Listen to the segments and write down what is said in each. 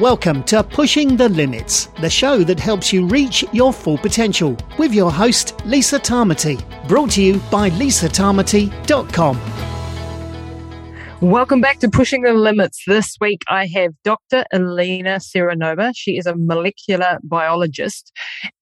Welcome to Pushing the Limits, the show that helps you reach your full potential, with your host, Lisa Tamati. Brought to you by lisatamati.com. Welcome back to Pushing the Limits. This week I have Dr. Elena Seranova. She is a molecular biologist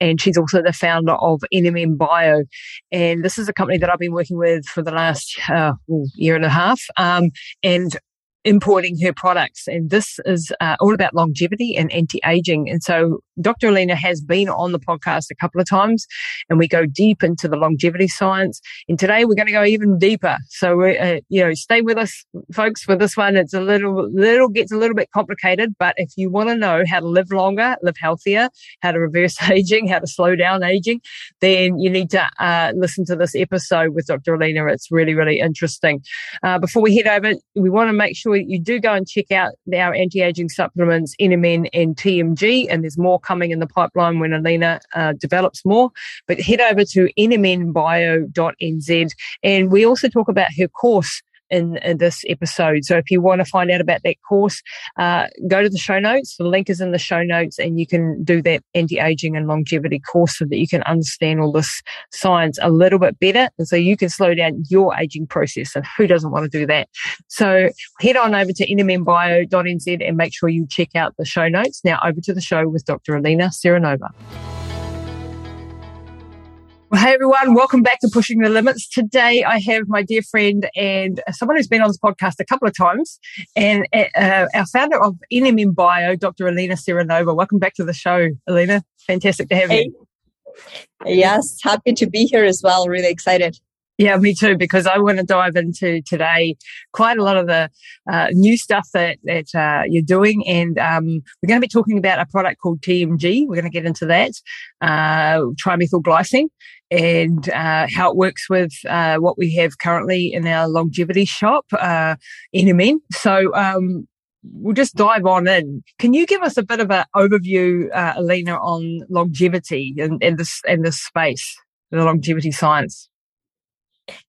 and she's also the founder of NMN Bio. And this is a company that I've been working with for the last uh, year and a half. Um, and importing her products. And this is uh, all about longevity and anti-aging. And so Dr. Elena has been on the podcast a couple of times and we go deep into the longevity science. And today we're going to go even deeper. So, uh, you know, stay with us folks for this one. It's a little, little gets a little bit complicated, but if you want to know how to live longer, live healthier, how to reverse aging, how to slow down aging, then you need to uh, listen to this episode with Dr. Elena. It's really, really interesting. Uh, before we head over, we want to make sure you do go and check out our anti-aging supplements, NMN and TMG, and there's more coming in the pipeline when Alina uh, develops more. But head over to nmnbio.nz. And we also talk about her course in, in, this episode. So if you want to find out about that course, uh, go to the show notes. The link is in the show notes and you can do that anti-aging and longevity course so that you can understand all this science a little bit better. And so you can slow down your aging process. And who doesn't want to do that? So head on over to nmnbio.nz and make sure you check out the show notes. Now over to the show with Dr. Alina Seranova. Well, hey everyone, welcome back to Pushing the Limits. Today I have my dear friend and someone who's been on this podcast a couple of times and uh, our founder of NMN Bio, Dr. Alina Seranova. Welcome back to the show, Alina. Fantastic to have hey. you. Yes, happy to be here as well. Really excited. Yeah, me too, because I want to dive into today quite a lot of the uh, new stuff that, that uh, you're doing. And um, we're going to be talking about a product called TMG. We're going to get into that, uh, trimethylglycine, and uh, how it works with uh, what we have currently in our longevity shop, uh, NMN. So um, we'll just dive on in. Can you give us a bit of an overview, uh, Alina, on longevity and, and this and this space, the longevity science?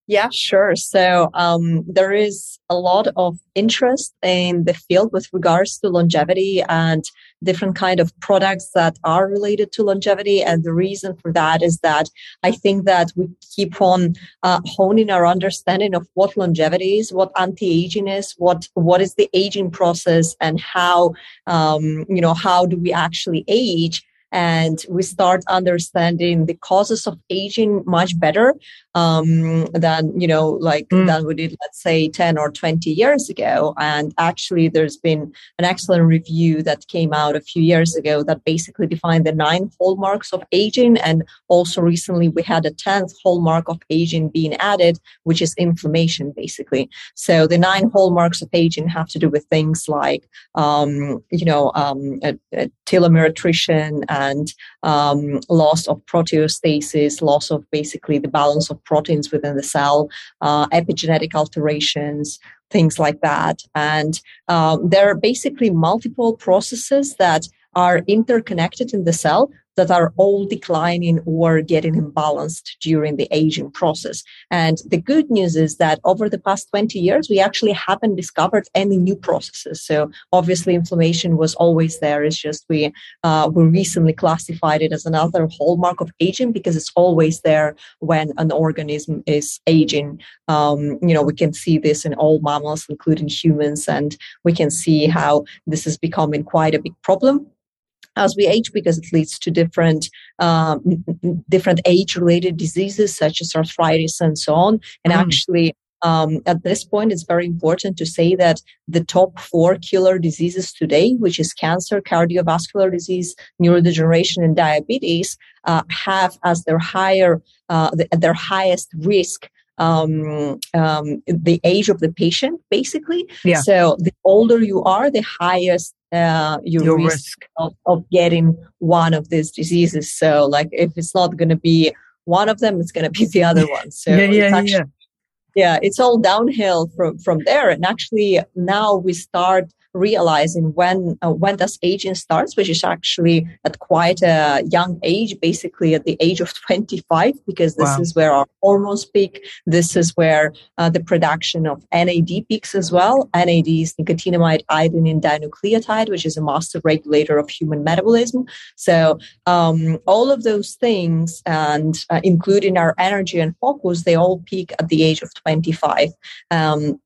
Yeah, sure. So um, there is a lot of interest in the field with regards to longevity and different kind of products that are related to longevity. And the reason for that is that I think that we keep on uh, honing our understanding of what longevity is, what anti-aging is, what what is the aging process, and how um, you know how do we actually age and we start understanding the causes of aging much better um, than you know like mm. than we did let's say 10 or 20 years ago. And actually there's been an excellent review that came out a few years ago that basically defined the nine hallmarks of aging. And also recently we had a 10th hallmark of aging being added which is inflammation basically. So the nine hallmarks of aging have to do with things like um, you know um, telomere attrition and um, loss of proteostasis, loss of basically the balance of proteins within the cell, uh, epigenetic alterations, things like that. And um, there are basically multiple processes that are interconnected in the cell that are all declining or getting imbalanced during the aging process. And the good news is that over the past 20 years, we actually haven't discovered any new processes. So obviously inflammation was always there. It's just we, uh, we recently classified it as another hallmark of aging because it's always there when an organism is aging. Um, you know, we can see this in all mammals, including humans, and we can see how this is becoming quite a big problem as we age because it leads to different um, different age related diseases such as arthritis and so on and mm. actually um, at this point, it's very important to say that the top four killer diseases today, which is cancer, cardiovascular disease, neurodegeneration, and diabetes, uh, have as their higher, uh, the, their highest risk um, um, the age of the patient, basically. Yeah. So the older you are, the highest uh, your, your risk, risk. Of, of, getting one of these diseases. So, like, if it's not going to be one of them, it's going to be the other one. So, yeah, yeah, actually, yeah. yeah, it's all downhill from from there. And actually, now we start realizing when uh, when does aging starts, which is actually at quite a young age, basically at the age of 25, because this wow. is where our hormones peak. This is where uh, the production of NAD peaks as well. NAD is nicotinamide adenine dinucleotide, which is a master regulator of human metabolism. So um, all of those things, and uh, including our energy and focus, they all peak at the age of 25. Um,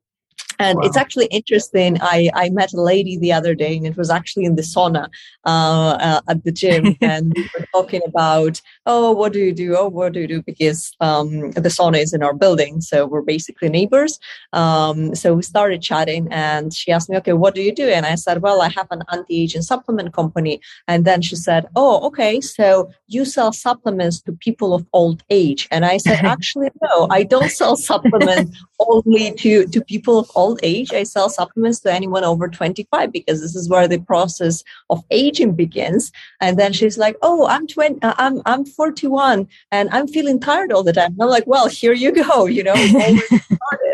and wow. it's actually interesting. I, I met a lady the other day and it was actually in the sauna uh, uh, at the gym. and we were talking about, oh, what do you do? Oh, what do you do? Because um, the sauna is in our building. So we're basically neighbors. Um, so we started chatting and she asked me, okay, what do you do? And I said, well, I have an anti aging supplement company. And then she said, oh, okay. So you sell supplements to people of old age. And I said, actually, no, I don't sell supplements only to, to people of old age. I sell supplements to anyone over 25 because this is where the process of aging begins. And then she's like, "Oh, I'm 20, uh, I'm I'm 41 and I'm feeling tired all the time." And I'm like, "Well, here you go. You know, started."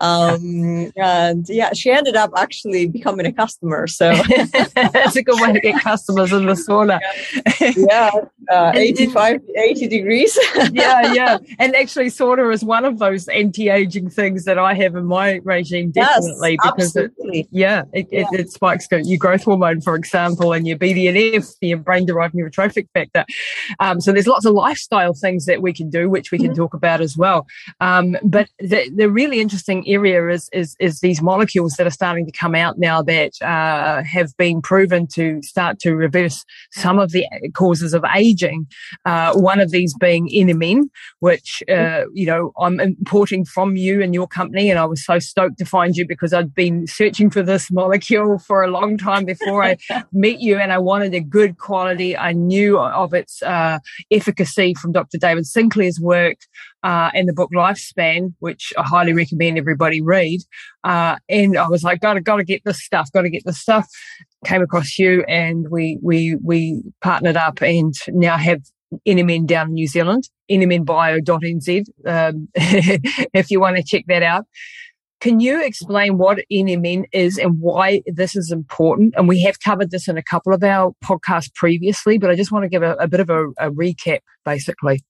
Um, and yeah, she ended up actually becoming a customer. So it's a good way to get customers in the sauna. yeah, uh, 85, 80 degrees. yeah, yeah. And actually, sauna is one of those anti-aging things that I have in my regime, definitely. Yes, because absolutely. it, yeah, it, yeah. It, it, spikes your growth hormone, for example, and your BDNF, your brain-derived neurotrophic factor. Um, so there's lots of lifestyle things that we can do, which we can mm-hmm. talk about as well. Um, but they're really interesting area is, is, is these molecules that are starting to come out now that uh, have been proven to start to reverse some of the causes of aging. Uh, one of these being NMN, which uh, you know I'm importing from you and your company, and I was so stoked to find you because I'd been searching for this molecule for a long time before I met you, and I wanted a good quality. I knew of its uh, efficacy from Dr. David Sinclair's work uh, and the book Lifespan, which I highly recommend everybody read. Uh, and I was like, gotta, gotta get this stuff, gotta get this stuff. Came across you and we, we, we partnered up and now have NMN down in New Zealand, nmnbio.nz, um, if you want to check that out. Can you explain what NMN is and why this is important? And we have covered this in a couple of our podcasts previously, but I just want to give a, a bit of a, a recap, basically.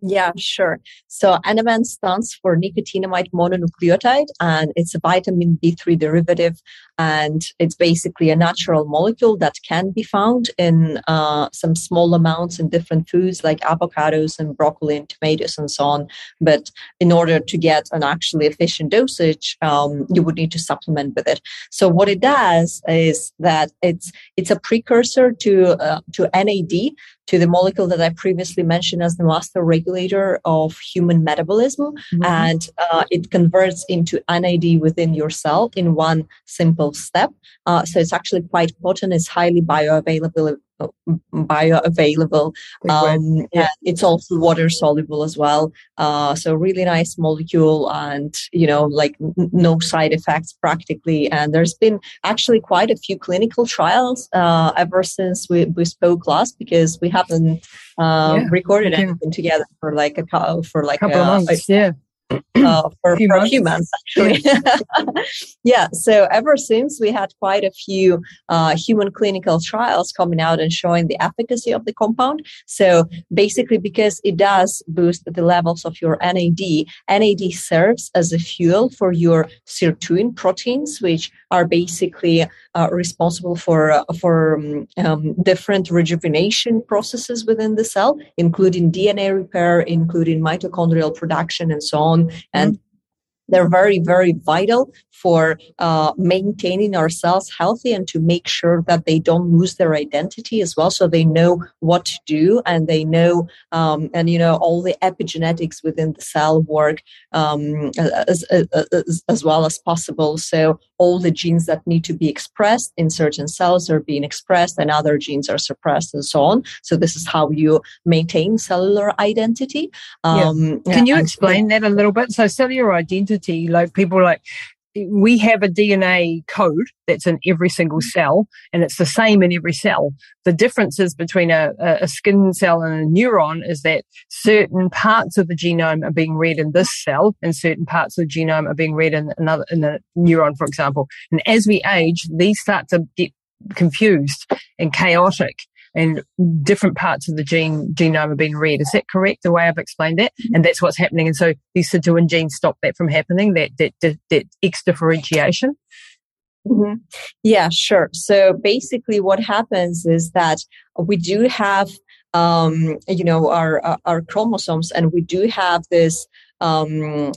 Yeah, sure. So NMN stands for nicotinamide mononucleotide and it's a vitamin B3 derivative and it's basically a natural molecule that can be found in uh, some small amounts in different foods like avocados and broccoli and tomatoes and so on. But in order to get an actually efficient dosage, um, you would need to supplement with it. So what it does is that it's it's a precursor to uh, to NAD to the molecule that I previously mentioned as the master regulator of human metabolism. Mm-hmm. And uh, it converts into NAD within your cell in one simple step. Uh, so it's actually quite potent. It's highly bioavailable bioavailable. Um, yeah. It's also water soluble as well. Uh, so really nice molecule and, you know, like n- no side effects practically. And there's been actually quite a few clinical trials, uh, ever since we, we spoke last because we haven't, uh, yeah. recorded anything together for like a, for like a couple a, of months. A, yeah uh, for, for few months actually. yeah. So ever since we had quite a few uh, human clinical trials coming out and showing the efficacy of the compound. So basically, because it does boost the levels of your NAD, NAD serves as a fuel for your sirtuin proteins, which are basically uh, responsible for uh, for um, um, different rejuvenation processes within the cell, including DNA repair, including mitochondrial production, and so on. And mm-hmm. They're very, very vital for uh, maintaining ourselves healthy and to make sure that they don't lose their identity as well. So they know what to do and they know, um, and you know, all the epigenetics within the cell work um, as, as, as well as possible. So all the genes that need to be expressed in certain cells are being expressed and other genes are suppressed and so on. So this is how you maintain cellular identity. Um, yeah. Can you explain that a little bit? So cellular identity, like people like we have a DNA code that's in every single mm. cell and it's the same in every cell. The differences between a, a, skin cell and a neuron is that certain parts of the genome are being read in this cell and certain parts of the genome are being read in another, in the neuron, for example. And as we age, these start to get confused and chaotic and different parts of the gene genome are being read. Is that correct? The way I've explained it, and that's what's happening. And so these sirtuin genes stop that from happening. That that that, that X differentiation. Mm-hmm. Yeah, sure. So basically, what happens is that we do have, um, you know, our our chromosomes, and we do have this um,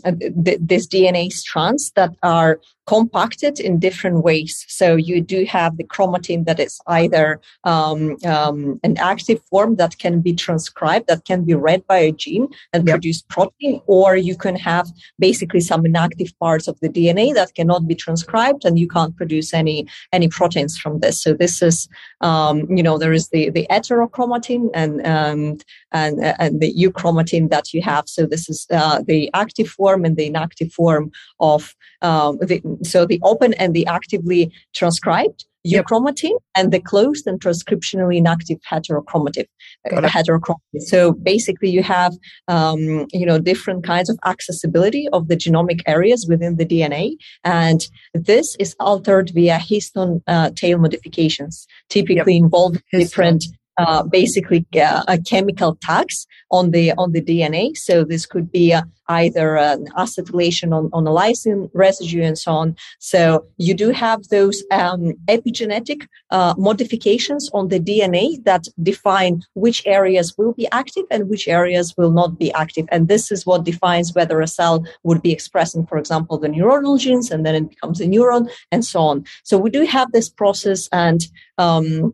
th- this DNA strands that are compacted in different ways. So you do have the chromatin that is either um, um, an active form that can be transcribed, that can be read by a gene and yep. produce protein, or you can have basically some inactive parts of the DNA that cannot be transcribed, and you can't produce any any proteins from this. So this is, um, you know, there is the the heterochromatin and um, and and the euchromatin that you have. So this is uh, the active form and the inactive form of um, the, so the open and the actively transcribed euchromatin yep. and the closed and transcriptionally inactive heterochromatin. Uh, heterochromatin. So basically, you have um, you know different kinds of accessibility of the genomic areas within the DNA, and this is altered via histone uh, tail modifications, typically yep. involve different uh, basically uh, a chemical tags on the on the DNA. So this could be uh, either an acetylation on, on a lysine residue and so on. So you do have those um, epigenetic uh, modifications on the DNA that define which areas will be active and which areas will not be active. And this is what defines whether a cell would be expressing, for example, the neuronal genes, and then it becomes a neuron, and so on. So we do have this process, and um,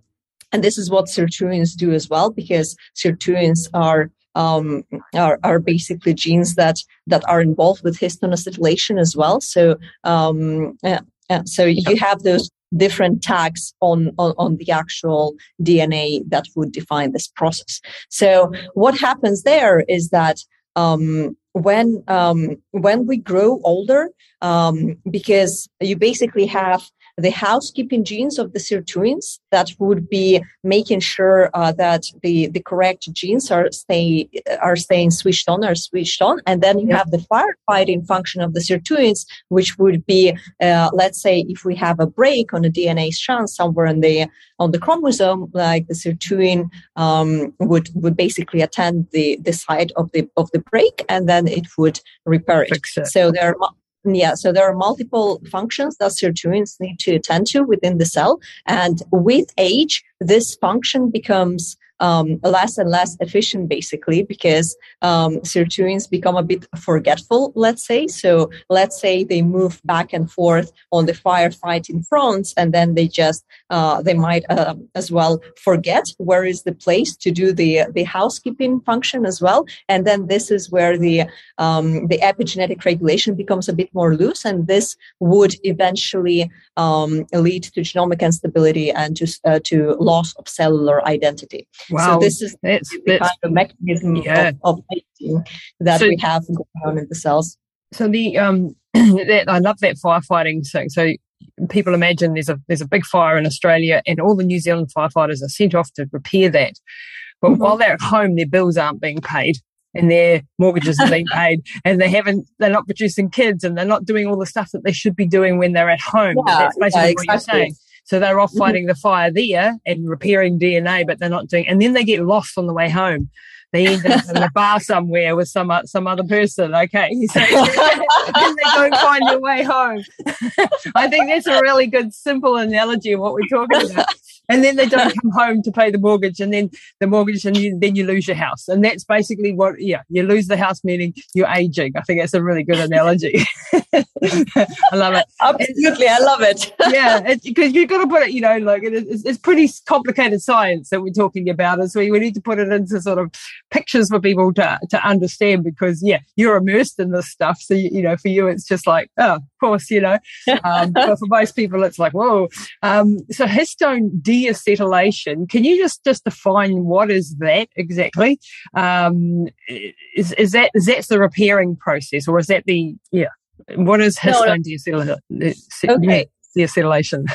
and this is what sirtuins do as well, because sirtuins are um, are, are basically genes that that are involved with histone acetylation as well. So um, yeah, yeah, so you have those different tags on, on, on the actual DNA that would define this process. So what happens there is that um, when um, when we grow older, um, because you basically have the housekeeping genes of the sirtuins that would be making sure uh, that the, the correct genes are stay are staying switched on or switched on, and then you have the firefighting function of the sirtuins, which would be, uh, let's say, if we have a break on a DNA strand somewhere in the on the chromosome, like the sirtuin um, would would basically attend the the site of the of the break, and then it would repair it. it. So there are yeah, so there are multiple functions that sirtuins need to attend to within the cell. And with age, this function becomes um, less and less efficient basically because um, sirtuins become a bit forgetful let's say. So let's say they move back and forth on the firefighting fronts and then they just uh, they might uh, as well forget where is the place to do the the housekeeping function as well. And then this is where the um, the epigenetic regulation becomes a bit more loose and this would eventually um, lead to genomic instability and to uh, to loss of cellular identity Wow. So this is that's, the kind of mechanism yeah. of, of aging that so, we have going on in the cells. So the um, that, I love that firefighting thing. So people imagine there's a there's a big fire in Australia, and all the New Zealand firefighters are sent off to repair that. But mm-hmm. while they're at home, their bills aren't being paid and their mortgages are being paid and they haven't they're not producing kids and they're not doing all the stuff that they should be doing when they're at home. Yeah, That's basically yeah, exactly. What you're saying. So they're off mm-hmm. fighting the fire there and repairing DNA, but they're not doing, and then they get lost on the way home. They end up in a bar somewhere with some some other person. Okay, so then they don't find their way home. I think that's a really good, simple analogy of what we're talking about and then they don't come home to pay the mortgage and then the mortgage and you, then you lose your house. And that's basically what yeah you lose the house meaning you're aging. I think that's a really good analogy. I love it. Absolutely i love it. Yeah because you've got to put it you know like it's, it's pretty complicated science that we're talking about and so we need to put it into sort of pictures for people to, to understand because yeah you're immersed in this stuff so you, you know for you it's just like oh of course you know. Um, but for most people it's like whoa. Um, so histone D deacetylation. Can you just just define what is that exactly? Um, is is that is that the repairing process, or is that the yeah? What is histone no, no. okay. deacetylation?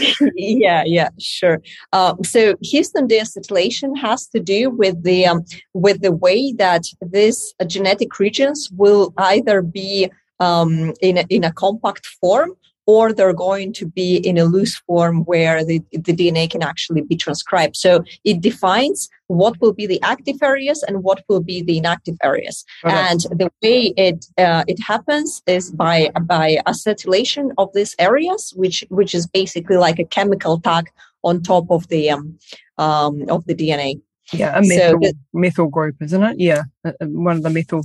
yeah, yeah, sure. Um, so histone deacetylation has to do with the um, with the way that these genetic regions will either be um, in a, in a compact form or they're going to be in a loose form where the, the DNA can actually be transcribed. So it defines what will be the active areas and what will be the inactive areas. Okay. And the way it uh, it happens is by by acetylation of these areas, which which is basically like a chemical tag on top of the um, um of the DNA. Yeah, a methyl, so the, methyl group, isn't it? Yeah, uh, uh, one of the methyl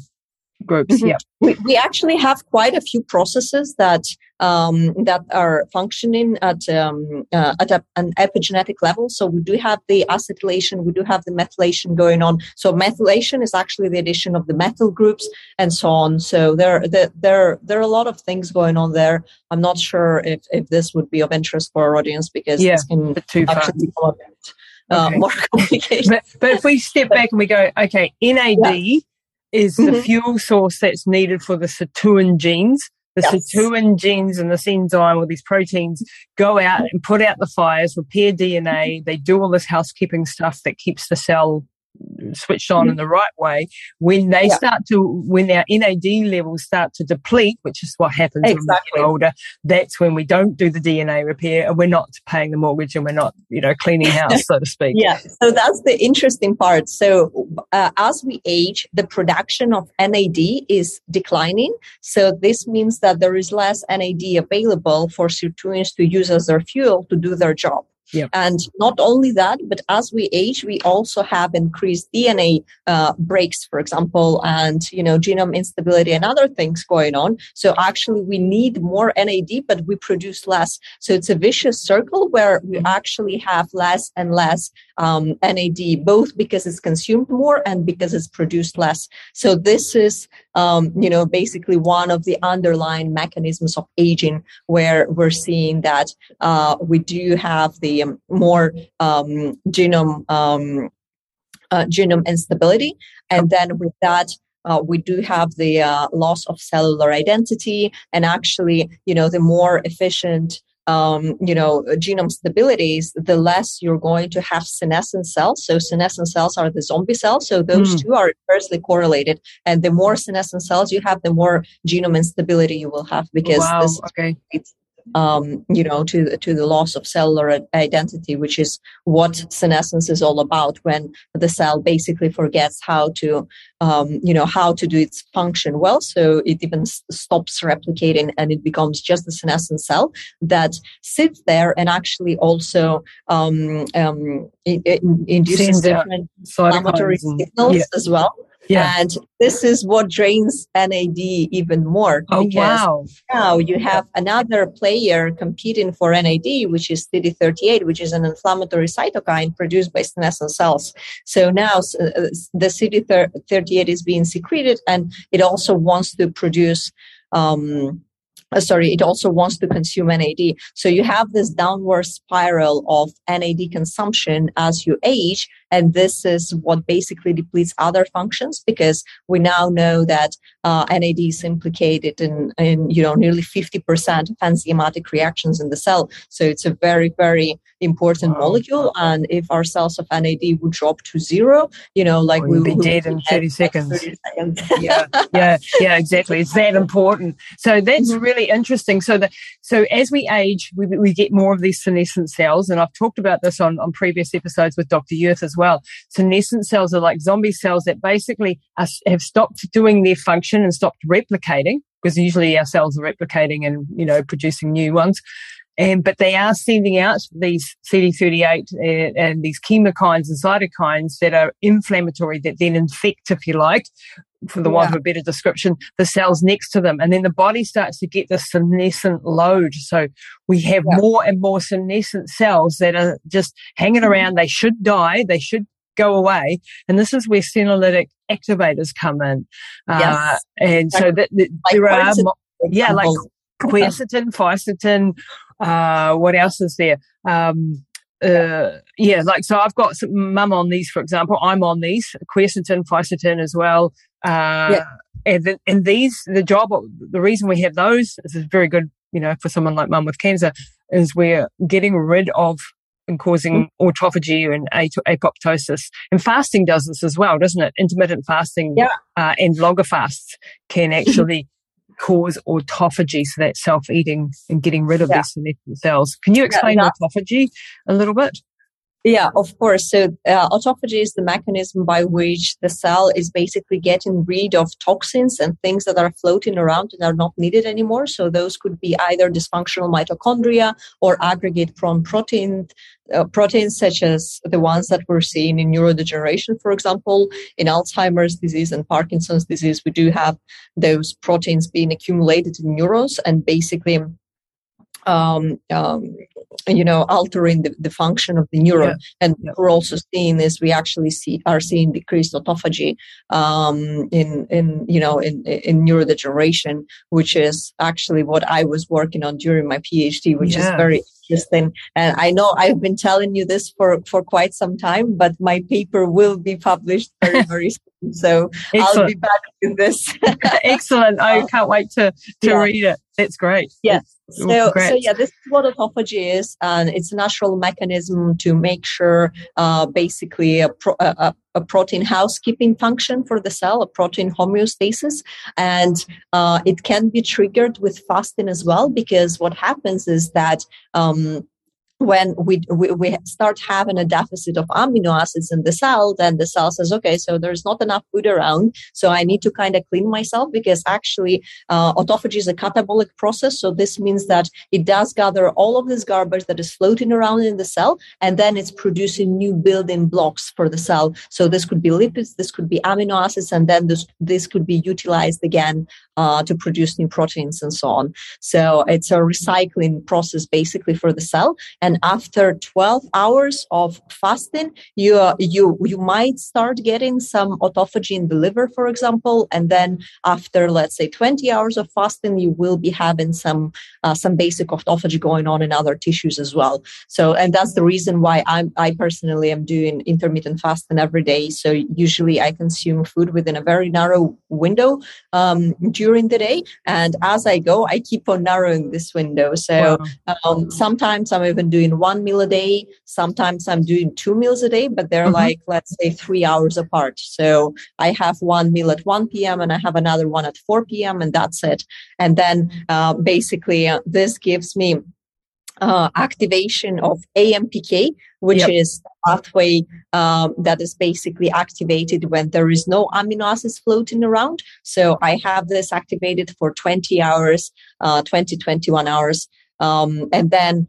groups. Mm-hmm. Yeah, we, we actually have quite a few processes that um, that are functioning at um, uh, at a, an epigenetic level. So we do have the acetylation, we do have the methylation going on. So methylation is actually the addition of the methyl groups and so on. So there there there, there are a lot of things going on there. I'm not sure if if this would be of interest for our audience because yeah, this can too actually become a bit uh, more complicated. but, but, if we step back and we go, okay, NAD. Yeah is mm-hmm. the fuel source that's needed for the sirtuin genes. The yes. sirtuin genes and this enzyme or these proteins go out and put out the fires, repair DNA. They do all this housekeeping stuff that keeps the cell switched on mm-hmm. in the right way, when they yeah. start to, when our NAD levels start to deplete, which is what happens exactly. when we get older, that's when we don't do the DNA repair and we're not paying the mortgage and we're not, you know, cleaning house, so to speak. Yeah. So that's the interesting part. So uh, as we age, the production of NAD is declining. So this means that there is less NAD available for sirtuins to use as their fuel to do their job. Yep. And not only that, but as we age, we also have increased DNA uh, breaks, for example, and you know genome instability and other things going on. So actually, we need more NAD, but we produce less. So it's a vicious circle where we actually have less and less um, NAD, both because it's consumed more and because it's produced less. So this is, um, you know, basically one of the underlying mechanisms of aging, where we're seeing that uh, we do have the um, more um, genome um, uh, genome instability, and then with that. Uh, we do have the uh, loss of cellular identity and actually you know the more efficient um, you know, genome stabilities, the less you're going to have senescent cells. So senescent cells are the zombie cells. So those mm. two are inversely correlated. And the more senescent cells you have, the more genome instability you will have because wow, this okay um, you know, to to the loss of cellular identity, which is what senescence is all about. When the cell basically forgets how to, um, you know, how to do its function well, so it even s- stops replicating and it becomes just a senescent cell that sits there and actually also um, um, it, it induces different inflammatory signals yeah. as well. Yeah. And this is what drains NAD even more. Oh, wow. Now you have another player competing for NAD, which is CD38, which is an inflammatory cytokine produced by senescent cells. So now uh, the CD38 is being secreted and it also wants to produce um, uh, sorry, it also wants to consume NAD. So you have this downward spiral of NAD consumption as you age. And this is what basically depletes other functions because we now know that uh, NAD is implicated in, in, you know, nearly 50% of enzymatic reactions in the cell. So it's a very, very important wow. molecule. And if our cells of NAD would drop to zero, you know, like we would be dead in 30 seconds. 30 seconds. yeah, yeah, yeah, exactly. It's that important. So that's mm-hmm. really interesting. So that, so as we age, we, we get more of these senescent cells. And I've talked about this on, on previous episodes with Dr. Yurth as well. Senescent cells are like zombie cells that basically are, have stopped doing their function and stopped replicating because usually our cells are replicating and, you know, producing new ones. And, but they are sending out these CD38 and, uh, and, these chemokines and cytokines that are inflammatory that then infect, if you like, for the yeah. want of a better description, the cells next to them. And then the body starts to get the senescent load. So we have yeah. more and more senescent cells that are just hanging mm-hmm. around. They should die. They should go away. And this is where senolytic activators come in. Yes. Uh, and so that, that like there are, yeah, like quercetin, fisetin, uh, what else is there? Um, uh, yeah, like so I've got some mum on these, for example. I'm on these, quercetin, fisetin as well. Uh, yeah. and, the, and these, the job, the reason we have those is very good, you know, for someone like mum with cancer, is we're getting rid of and causing mm. autophagy and apoptosis. And fasting does this as well, doesn't it? Intermittent fasting yeah. uh, and longer fasts can actually cause autophagy, so that's self-eating and getting rid of yeah. these cells. Can you explain yeah, autophagy a little bit? Yeah, of course. So uh, autophagy is the mechanism by which the cell is basically getting rid of toxins and things that are floating around and are not needed anymore. So those could be either dysfunctional mitochondria or aggregate prone protein, uh, proteins such as the ones that we're seeing in neurodegeneration, for example, in Alzheimer's disease and Parkinson's disease. We do have those proteins being accumulated in neurons and basically um, um, you know altering the, the function of the neuron yeah. and yeah. we're also seeing is we actually see are seeing decreased autophagy um, in in you know in in neurodegeneration which is actually what i was working on during my phd which yeah. is very interesting and i know i've been telling you this for for quite some time but my paper will be published very very soon so Excellent. i'll be back with this Excellent. I can't wait to, to read it. That's great. Yes. So, so yeah, this is what autophagy is, and it's a natural mechanism to make sure, uh, basically, a, pro, a, a, protein housekeeping function for the cell, a protein homeostasis, and uh, it can be triggered with fasting as well. Because what happens is that um, when we, we, we start having a deficit of amino acids in the cell, then the cell says, okay, so there's not enough food around, so I need to kind of clean myself because actually uh, autophagy is a catabolic process. So this means that it does gather all of this garbage that is floating around in the cell, and then it's producing new building blocks for the cell. So this could be lipids, this could be amino acids, and then this this could be utilized again uh, to produce new proteins and so on. So it's a recycling process basically for the cell. And after 12 hours of fasting, you, uh, you, you might start getting some autophagy in the liver, for example. And then after, let's say 20 hours of fasting, you will be having some, uh, some basic autophagy going on in other tissues as well. So, and that's the reason why I'm, I personally am doing intermittent fasting every day. So usually I consume food within a very narrow window, um, during the day. And as I go, I keep on narrowing this window. So, wow. um, sometimes I'm even doing one meal a day. Sometimes I'm doing two meals a day, but they're mm-hmm. like, let's say three hours apart. So I have one meal at 1 p.m. and I have another one at 4 p.m. and that's it. And then uh, basically uh, this gives me uh, activation of AMPK, which yep. is a pathway um, that is basically activated when there is no amino acids floating around. So I have this activated for 20 hours, uh, 20, 21 hours. Um, and then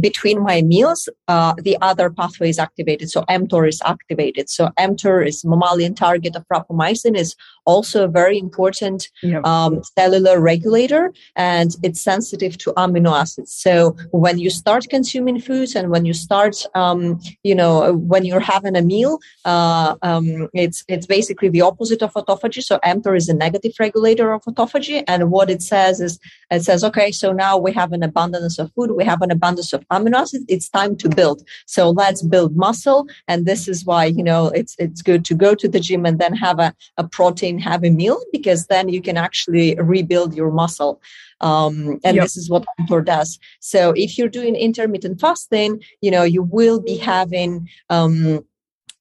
between my meals, uh, the other pathway is activated. So mTOR is activated. So mTOR is mammalian target of rapamycin is also a very important um, cellular regulator and it's sensitive to amino acids. So when you start consuming foods and when you start, um, you know, when you're having a meal, uh, um, it's, it's basically the opposite of autophagy. So mTOR is a negative regulator of autophagy. And what it says is, it says, okay, so now we have an abundance of food. We have an abundance of amino acids. It's time to build. So let's build muscle. And this is why, you know, it's, it's good to go to the gym and then have a, a protein have a meal because then you can actually rebuild your muscle. Um, and yep. this is what mTOR does. So if you're doing intermittent fasting, you know, you will be having, um,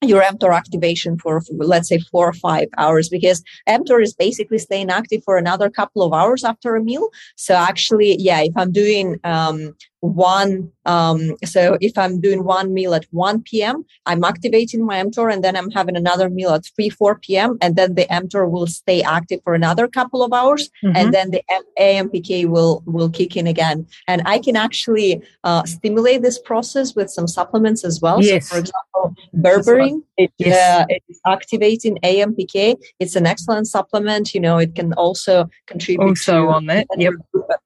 your mTOR activation for, for, let's say four or five hours because mTOR is basically staying active for another couple of hours after a meal. So actually, yeah, if I'm doing um, one um, so if i'm doing one meal at 1 p.m i'm activating my mtor and then i'm having another meal at 3 4 p.m and then the mtor will stay active for another couple of hours mm-hmm. and then the ampk will will kick in again and i can actually uh, stimulate this process with some supplements as well yes. so for example berberine it, yes. uh, it is activating ampk it's an excellent supplement you know it can also contribute also to on that yep.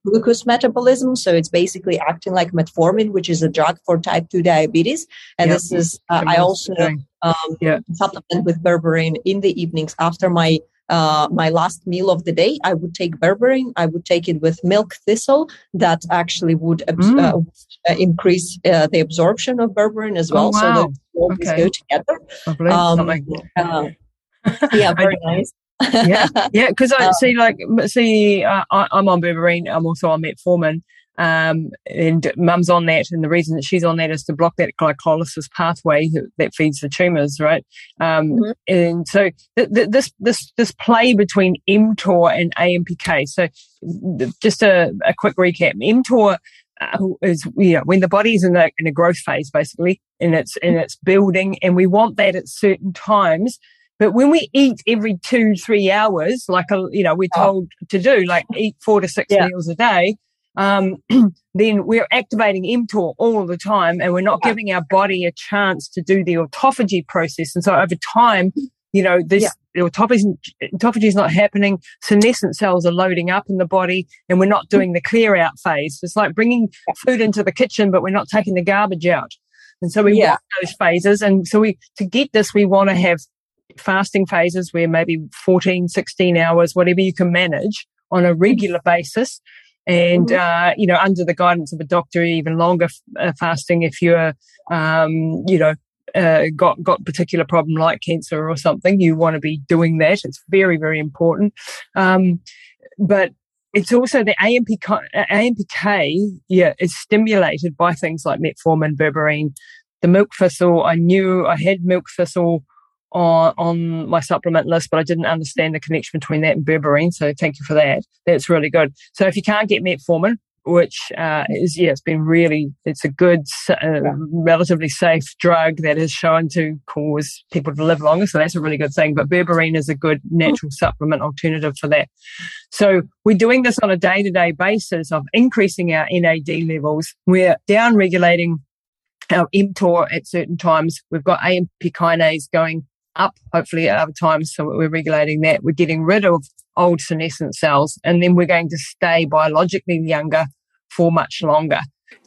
glucose metabolism so it's basically active like metformin, which is a drug for type 2 diabetes. And yep. this is, uh, I also um, yeah. supplement with berberine in the evenings after my uh, my last meal of the day, I would take berberine. I would take it with milk thistle that actually would abs- mm. uh, increase uh, the absorption of berberine as well. Oh, wow. So that always okay. go together. Um, uh, yeah, very nice. yeah, yeah. Because I um, see, like, see, uh, I, am on berberine. I'm also on metformin, um, and mum's on that. And the reason that she's on that is to block that glycolysis pathway that feeds the tumors, right? Um, mm-hmm. and so th- th- this, this, this play between mTOR and AMPK. So just a, a quick recap. mTOR uh, is you know when the body's in a in a growth phase basically and it's in its building and we want that at certain times but when we eat every two three hours like a you know we're oh. told oh. to do like eat four to six yeah. meals a day um, then we're activating mTOR all the time and we're not yeah. giving our body a chance to do the autophagy process. And so over time, you know, this yeah. autophagy, autophagy is not happening. Senescent cells are loading up in the body and we're not doing the clear out phase. It's like bringing food into the kitchen, but we're not taking the garbage out. And so we yeah. want those phases. And so we, to get this, we want to have fasting phases where maybe 14, 16 hours, whatever you can manage on a regular basis and mm-hmm. uh, you know under the guidance of a doctor even longer f- uh, fasting if you're um, you know uh, got got particular problem like cancer or something you want to be doing that it's very very important um, but it's also the AMP, AMPK, yeah, is stimulated by things like metformin, berberine, the milk thistle. I knew I had milk thistle on, on my supplement list, but I didn't understand the connection between that and berberine. So thank you for that. That's really good. So if you can't get metformin, which uh, is yeah, it's been really it's a good, uh, yeah. relatively safe drug that is shown to cause people to live longer. So that's a really good thing. But berberine is a good natural mm. supplement alternative for that. So we're doing this on a day to day basis of increasing our NAD levels. We're down regulating our mTOR at certain times. We've got AMP kinase going up, hopefully at other times. So we're regulating that. We're getting rid of old senescent cells and then we're going to stay biologically younger for much longer.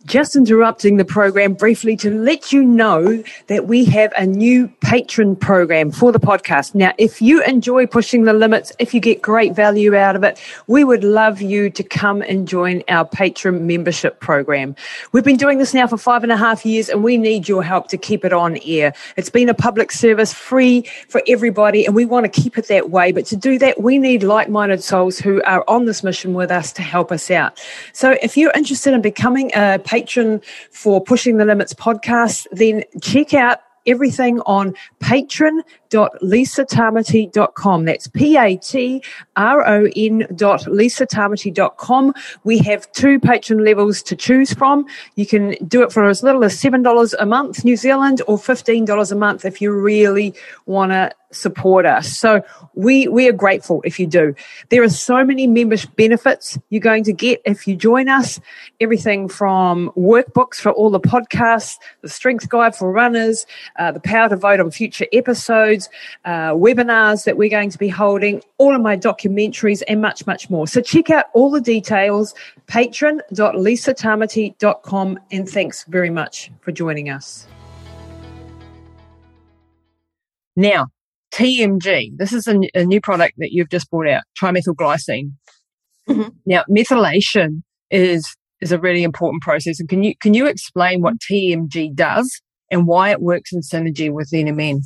Just interrupting the program briefly to let you know that we have a new patron program for the podcast. Now, if you enjoy pushing the limits, if you get great value out of it, we would love you to come and join our patron membership program. We've been doing this now for five and a half years and we need your help to keep it on air. It's been a public service free for everybody and we want to keep it that way. But to do that, we need like-minded souls who are on this mission with us to help us out. So if you're interested in becoming a patron for Pushing the Limits podcast, then check out everything on patron.lisatamati.com. That's P-A-T-R-O-N dot lisatamati.com. We have two patron levels to choose from. You can do it for as little as $7 a month, New Zealand, or $15 a month if you really want to support us. So we, we are grateful if you do. There are so many membership benefits you're going to get if you join us. Everything from workbooks for all the podcasts, the strength guide for runners, uh, the power to vote on future episodes, uh, webinars that we're going to be holding, all of my documentaries and much, much more. So check out all the details, patron.lisatamati.com and thanks very much for joining us. Now, TMG. This is a, a new product that you've just brought out, trimethylglycine. Mm-hmm. Now, methylation is is a really important process. And can you can you explain what TMG does and why it works in synergy with NMN?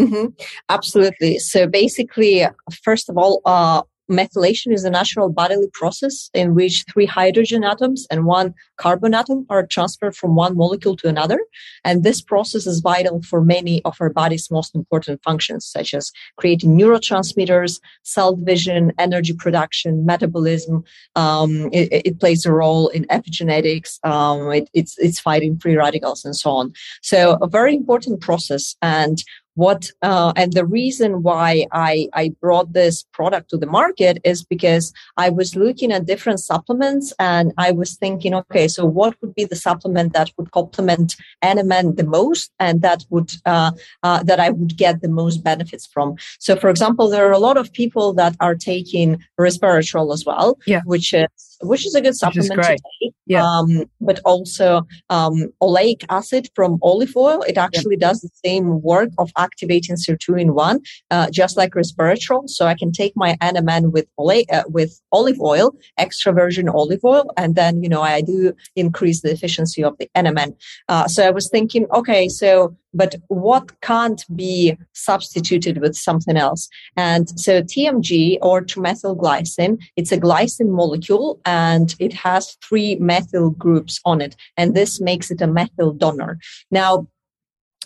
Mm-hmm. Absolutely. So basically, first of all, uh, methylation is a natural bodily process in which three hydrogen atoms and one carbon atom are transferred from one molecule to another. And this process is vital for many of our body's most important functions, such as creating neurotransmitters, cell division, energy production, metabolism. Um, it, it, plays a role in epigenetics. Um, it, it's, it's fighting free radicals and so on. So a very important process. And what uh, and the reason why I, I brought this product to the market is because I was looking at different supplements and I was thinking, okay, so what would be the supplement that would complement NMN the most and that would uh, uh, that I would get the most benefits from. So, for example, there are a lot of people that are taking resveratrol as well, yeah. which is which is a good supplement to take. Yeah. Um, but also um, oleic acid from olive oil. It actually yeah. does the same work of activating sirtuin one, uh, just like resveratrol. So I can take my NMN with ole- uh, with olive oil, extra virgin olive oil, and then you know I do increase the efficiency of the NMN. Uh, so I was thinking, okay, so but what can't be substituted with something else? And so TMG or trimethylglycine, it's a glycine molecule and it has three methyl groups on it. And this makes it a methyl donor. Now,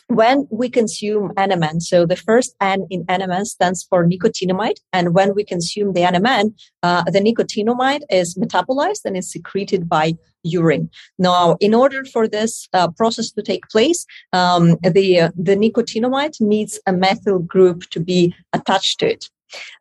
when we consume NMN, so the first N in NMN stands for nicotinamide, and when we consume the NMN, uh, the nicotinamide is metabolized and is secreted by urine. Now, in order for this uh, process to take place, um, the uh, the nicotinamide needs a methyl group to be attached to it.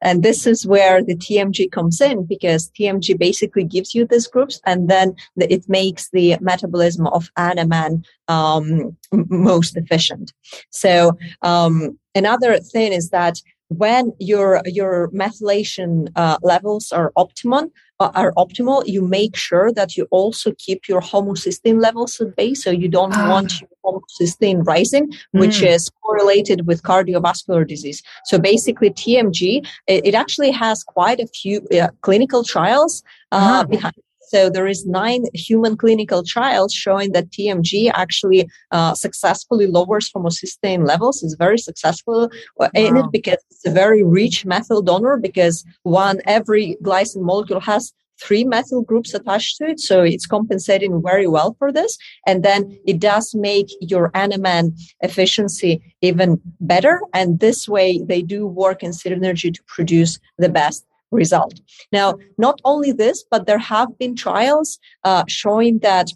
And this is where the TMG comes in because TMG basically gives you these groups and then the, it makes the metabolism of NMN um, most efficient. So um, another thing is that when your your methylation uh, levels are optimum are optimal you make sure that you also keep your homocysteine levels at bay so you don't ah. want your homocysteine rising which mm. is correlated with cardiovascular disease so basically tmg it, it actually has quite a few uh, clinical trials uh, uh-huh. behind so there is nine human clinical trials showing that TMG actually uh, successfully lowers homocysteine levels. It's very successful wow. in it because it's a very rich methyl donor because one, every glycine molecule has three methyl groups attached to it. So it's compensating very well for this. And then it does make your NMN efficiency even better. And this way they do work in synergy to produce the best result. Now, not only this, but there have been trials uh, showing that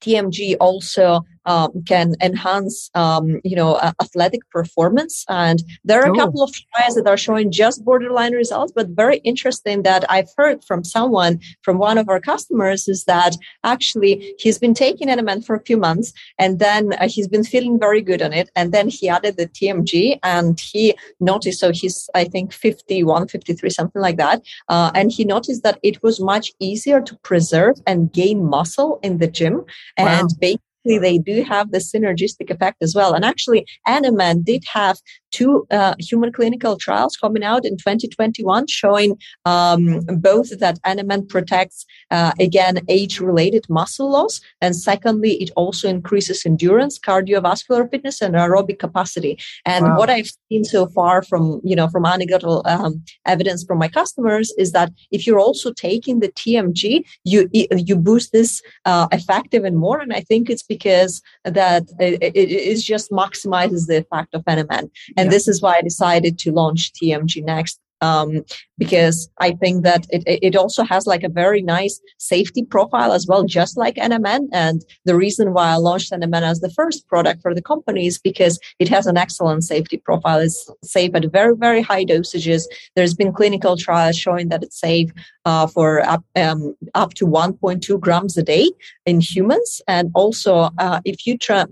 TMG also um, can enhance, um, you know, uh, athletic performance. And there are a couple of trials that are showing just borderline results, but very interesting that I've heard from someone from one of our customers is that actually he's been taking NMN for a few months and then uh, he's been feeling very good on it. And then he added the TMG and he noticed, so he's, I think, 51, 53, something like that. Uh, and he noticed that it was much easier to preserve and gain muscle in the gym. And wow they do have the synergistic effect as well. And actually, NMN did have two uh, human clinical trials coming out in 2021 showing um, both that NMN protects, uh, again, age related muscle loss. And secondly, it also increases endurance, cardiovascular fitness, and aerobic capacity. And wow. what I've seen so far from, you know, from anecdotal um, evidence from my customers is that if you're also taking the TMG, you, you boost this uh, effect even more. And I think it's because that it, it, it just maximizes the effect of NMN. And and this is why I decided to launch TMG Next um, because I think that it, it also has like a very nice safety profile as well, just like NMN. And the reason why I launched NMN as the first product for the company is because it has an excellent safety profile. It's safe at very, very high dosages. There's been clinical trials showing that it's safe uh, for up, um, up to 1.2 grams a day in humans. And also, uh, if you try,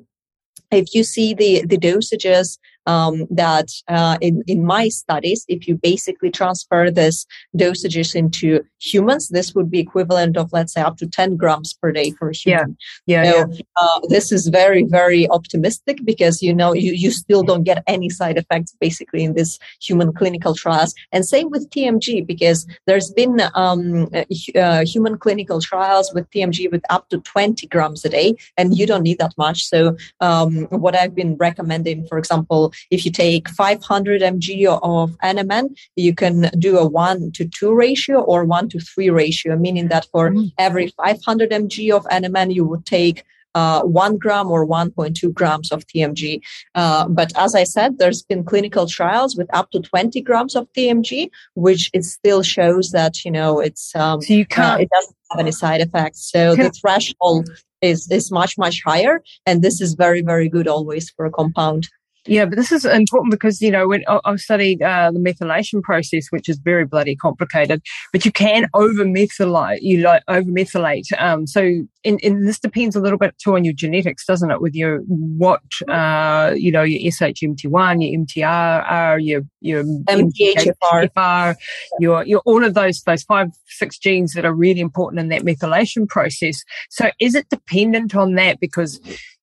if you see the, the dosages um, that uh, in, in my studies, if you basically transfer this dosages into humans, this would be equivalent of, let's say, up to 10 grams per day for a human. Yeah. Yeah. So, yeah. Uh, this is very, very optimistic because, you know, you, you still don't get any side effects basically in this human clinical trials. And same with TMG because there's been um, uh, human clinical trials with TMG with up to 20 grams a day and you don't need that much. So um, what I've been recommending, for example, if you take 500 mg of NMN, you can do a one to two ratio or one to three ratio, meaning that for mm. every 500 mg of NMN, you would take uh, one gram or 1.2 grams of TMG. Uh, but as I said, there's been clinical trials with up to 20 grams of TMG, which it still shows that you know it's um, so you can't. Uh, it doesn't have any side effects. So the threshold is is much much higher, and this is very very good always for a compound. Yeah, but this is important because, you know, when I've studied uh, the methylation process, which is very bloody complicated, but you can over methylate, you like over methylate. Um, so, and, this depends a little bit too on your genetics, doesn't it? With your, what, uh, you know, your SHMT1, your MTR, your, your MTHFR, your, your, all of those, those five, six genes that are really important in that methylation process. So is it dependent on that? Because,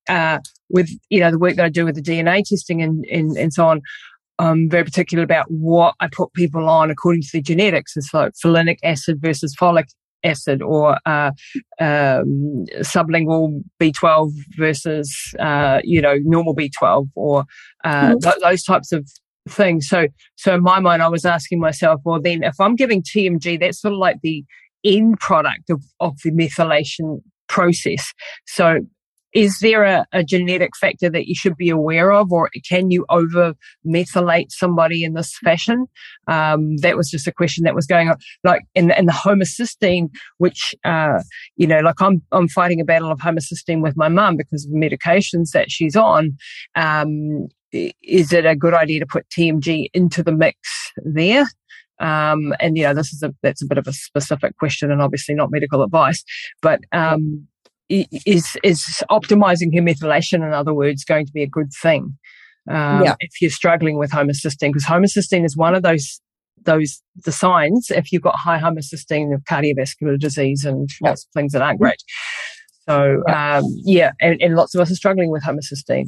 uh, with you know the work that I do with the DNA testing and and, and so on. I'm very particular about what I put people on according to their genetics. It's like folinic acid versus folic acid or uh, um, sublingual B12 versus, uh, you know, normal B12 or uh, mm-hmm. th- those types of things. So, so in my mind, I was asking myself, well, then if I'm giving TMG, that's sort of like the end product of, of the methylation process. So is there a, a, genetic factor that you should be aware of, or can you over methylate somebody in this fashion? Um, that was just a question that was going on. Like in, in the homocysteine, which, uh, you know, like I'm, I'm fighting a battle of homocysteine with my mum because of medications that she's on. Um, is it a good idea to put TMG into the mix there? Um, and you know, this is a that's a bit of a specific question, and obviously not medical advice. But um, is is optimizing her methylation, in other words, going to be a good thing um, yeah. if you're struggling with homocysteine? Because homocysteine is one of those those the signs if you've got high homocysteine of cardiovascular disease and lots of things that aren't great. So yeah, um, yeah and, and, lots of us are struggling with homocysteine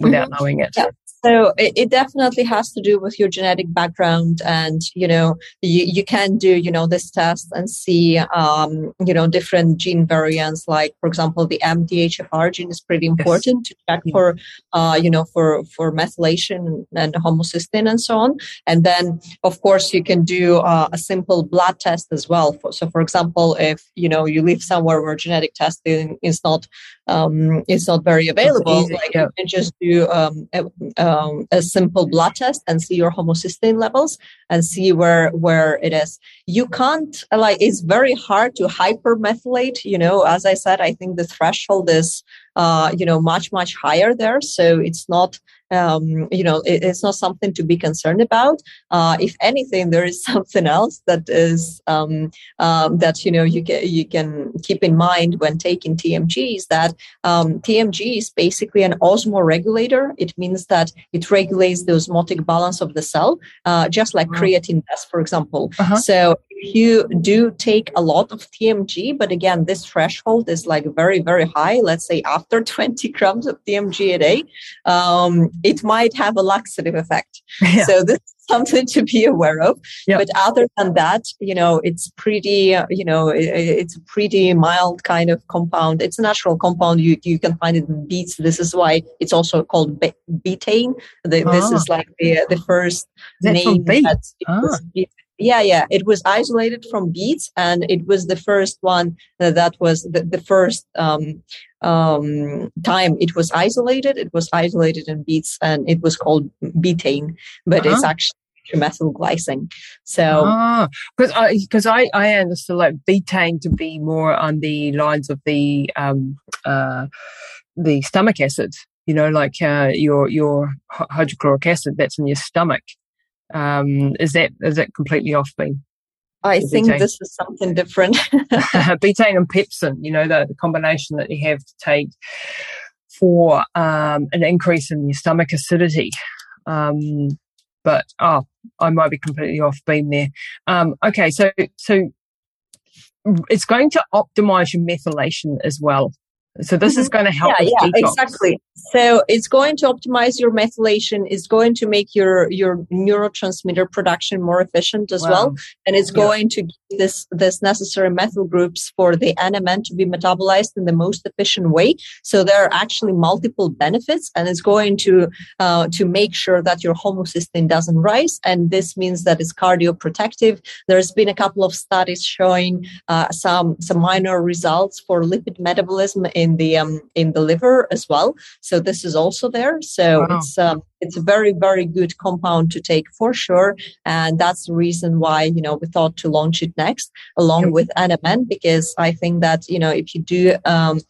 without mm-hmm. knowing it. Yeah. So it, it, definitely has to do with your genetic background, and you know you, you can do you know this test and see um, you know different gene variants. Like for example, the MTHFR gene is pretty important yes. to check yeah. for uh, you know for for methylation and homocysteine and so on. And then of course you can do uh, a simple blood test as well. For, so for example, if you know you live somewhere where genetic testing is not um, is not very available, easy, like yeah. you can just do um, a, um, a, simple blood test and see your homocysteine levels and see where where it is. You can't like it's very hard to hypermethylate. You know, as I said, I think the threshold is uh, you know much much higher there, so it's not um, you know, it, it's not something to be concerned about. Uh, if anything, there is something else that is um, um, that you know you can you can keep in mind when taking TMG is that um, TMG is basically an osmoregulator. It means that it regulates the osmotic balance of the cell, uh, just like creatine does, for example. Uh-huh. So you do take a lot of TMG, but again, this threshold is like very, very high. Let's say after 20 grams of TMG a day, um, it might have a laxative effect. Yeah. So this is something to be aware of. But other than that, you know, it's pretty, uh, you know, it, it's a pretty mild kind of compound. It's a natural compound. You, you can find it in beets. This is why it's also called be- betaine. The, This is ah. like the, the first name. That ah. Yeah, yeah. It was isolated from beets, and it was the first one that was the, the first um, um, time it was isolated. It was isolated in beets, and it was called betaine, but uh-huh. it's actually methylglycine. So, because ah, I because I I understood like betaine to be more on the lines of the um uh the stomach acid. You know, like uh, your your hydrochloric acid that's in your stomach. Um, is that is that completely off beam? I think betaine? this is something different. betaine and pepsin, you know, the, the, combination that you have to take for um, an increase in your stomach acidity. Um, but oh, I might be completely off beam there. Um, okay, so so it's going to optimize your methylation as well. So this is mm-hmm. going to help. Yeah, yeah, detox. exactly. So it's going to optimize your methylation. It's going to make your your neurotransmitter production more efficient as wow. well, and it's yeah. going to give this this necessary methyl groups for the NMN to be metabolized in the most efficient way. So there are actually multiple benefits, and it's going to uh, to make sure that your homocysteine doesn't rise, and this means that it's cardioprotective. There's been a couple of studies showing uh, some some minor results for lipid metabolism. In in the um, in the liver as well. So this is also there. So wow. it's um, it's a very very good compound to take for sure, and that's the reason why you know we thought to launch it next along yep. with NMN because I think that you know if you do um,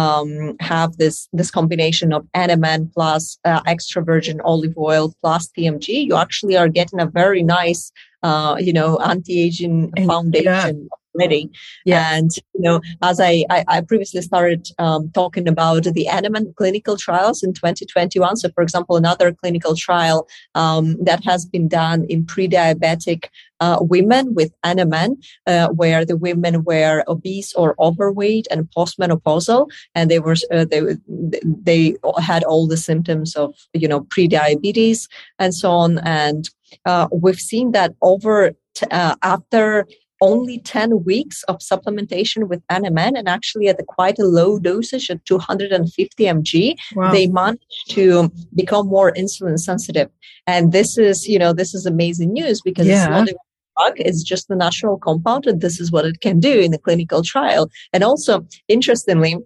um, have this this combination of NMN plus uh, extra virgin olive oil plus TMG, you actually are getting a very nice uh, you know anti-aging foundation. Yeah already. Yeah. And, you know, as I, I, I previously started um, talking about the NMN clinical trials in 2021. So, for example, another clinical trial um, that has been done in pre-diabetic uh, women with NMN, uh, where the women were obese or overweight and postmenopausal, and they were uh, they they had all the symptoms of you know pre-diabetes and so on. And uh, we've seen that over t- uh, after only 10 weeks of supplementation with NMN and actually at a quite a low dosage at 250 mg, wow. they managed to become more insulin sensitive. And this is, you know, this is amazing news because yeah. it's not a drug. It's just the natural compound, and this is what it can do in the clinical trial. And also, interestingly,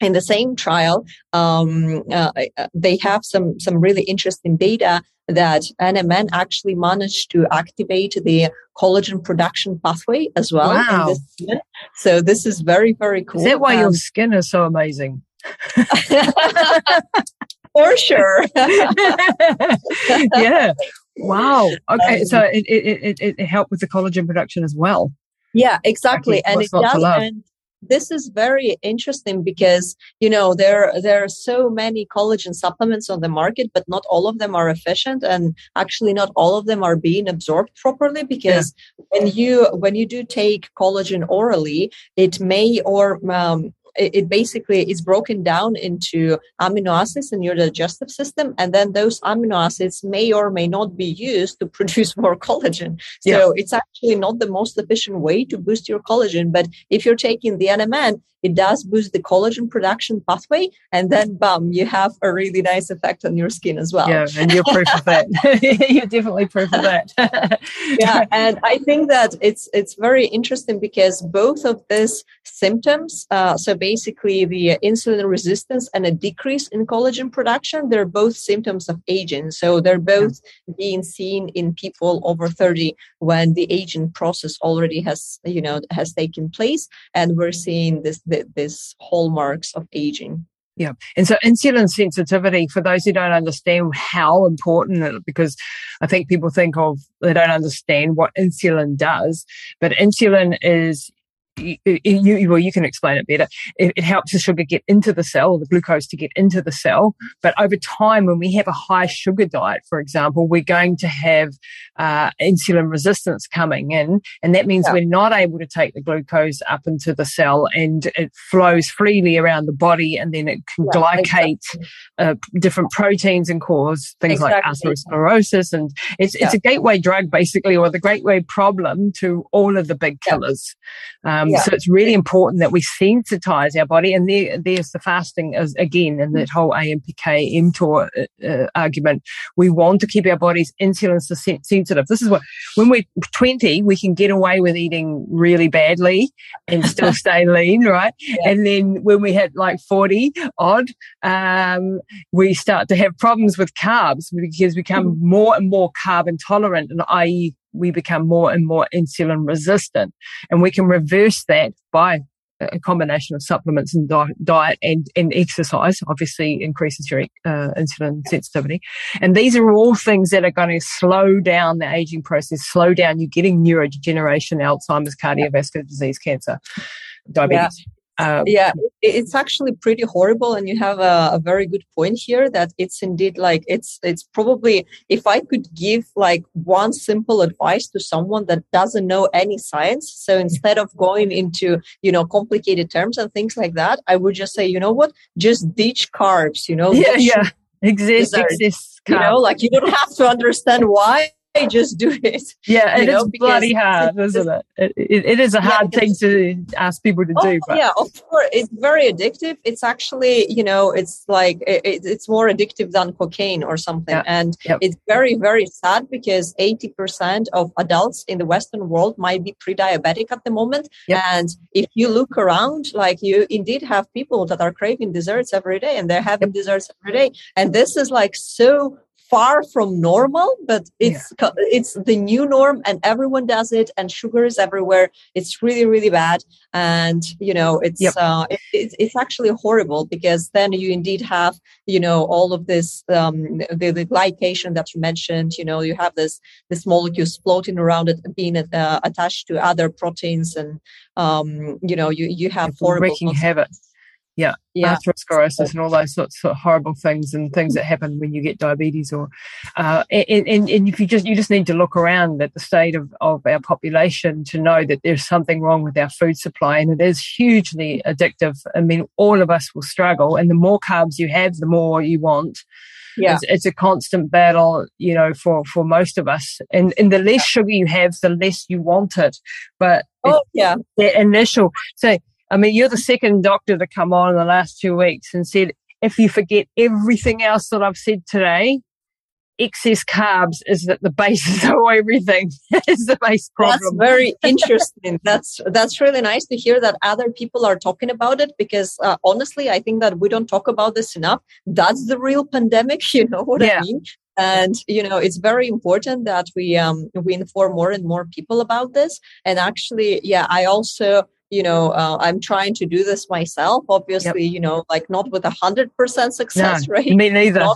in the same trial, um, uh, uh they have some some really interesting data that NMN actually managed to activate the collagen production pathway as well. Wow. This so this is very, very cool. Is that why um, your skin is so amazing? For sure. yeah. Wow. Okay. Um, so it, it, it, it helped with the collagen production as well. Yeah, exactly. And it does. And this is very interesting because you know there there are so many collagen supplements on the market but not all of them are efficient and actually not all of them are being absorbed properly because yeah. when you when you do take collagen orally it may or um, it basically is broken down into amino acids in your digestive system and then those amino acids may or may not be used to produce more collagen so yeah. it's actually not the most efficient way to boost your collagen but if you're taking the nmn it does boost the collagen production pathway and then bum you have a really nice effect on your skin as well. Yeah and you're proof of that you're definitely proof of that yeah and i think that it's it's very interesting because both of these symptoms uh, so basically the insulin resistance and a decrease in collagen production they're both symptoms of aging. So they're both being seen in people over 30 when the aging process already has you know has taken place and we're seeing this the, this hallmarks of aging. Yeah. And so insulin sensitivity, for those who don't understand how important, it, because I think people think of, they don't understand what insulin does, but insulin is you, you, well, you can explain it better. It, it, helps the sugar get into the cell, the glucose to get into the cell. But over time, when we have a high sugar diet, for example, we're going to have uh, insulin resistance coming in, and that means yeah. we're not able to take the glucose up into the cell, and it flows freely around the body, and then it can yeah, glycate exactly. uh, different proteins and cause things exactly. like atherosclerosis. And it's yeah. it's a gateway drug, basically, or the gateway problem to all of the big killers. Um, yeah. So it's really important that we sensitize our body. And there, there's the fasting as again in that whole AMPK mTOR uh, uh, argument. We want to keep our bodies insulin sensitive. This is what when we're 20, we can get away with eating really badly and still stay lean, right? Yeah. And then when we hit like 40 odd, um, we start to have problems with carbs because we become mm-hmm. more and more carb intolerant, and i.e we become more and more insulin resistant. And we can reverse that by a combination of supplements and diet and, and exercise obviously increases your uh, insulin sensitivity. And these are all things that are going to slow down the aging process, slow down you getting neurodegeneration, Alzheimer's, cardiovascular disease, cancer, diabetes. Yeah. Um, yeah, it's actually pretty horrible, and you have a, a, very good point here that it's indeed like it's it's probably if I could give like one simple advice to someone that doesn't know any science, so instead of going into you know complicated terms and things like that, I would just say you know what, just ditch carbs, you know, yeah, yeah, exist, exist, you know, like you don't have to understand why just do it. Yeah, and it's bloody hard, isn't it? It, it, it is a hard yeah, thing to ask people to oh, do. But. Yeah, of course, it's very addictive. It's actually, you know, it's like it, it's more addictive than cocaine or something, yeah. and yep. it's very, very sad because eighty percent of adults in the Western world might be pre-diabetic at the moment, yep. and if you look around, like you indeed have people that are craving desserts every day, and they're having yep. desserts every day, and this is like so far from normal, but it's yeah. it's the new norm, and everyone does it, and sugar is everywhere. It's really really bad, and you know it's yep. uh, it, it's it's actually horrible because then you indeed have you know all of this um, the, the glycation that you mentioned. You know you have this this molecules floating around it being uh, attached to other proteins, and um, you know you you have horrible wreaking havoc yeah, yeah. atherosclerosis and all those sorts of horrible things and things that happen when you get diabetes or uh, and, and, and if you just you just need to look around at the state of, of our population to know that there's something wrong with our food supply and it is hugely addictive. I mean all of us will struggle and the more carbs you have the more you want yeah. it's, it's, a constant battle, you know, for, for most of us. And, and the less sugar you have, the less you want it. But oh, yeah, the initial, so, I mean, you're the second doctor to come on in the last two weeks and said, if you forget everything else that I've said today, excess carbs is that the basis of everything is the base problem. That's very interesting. that's that's really nice to hear that other people are talking about it because uh, honestly, I think that we don't talk about this enough. That's the real pandemic. You know what yeah. I mean? and you know it's very important that we um we inform more and more people about this and actually yeah i also you know uh, i'm trying to do this myself obviously yep. you know like not with a hundred percent success no, rate. Me neither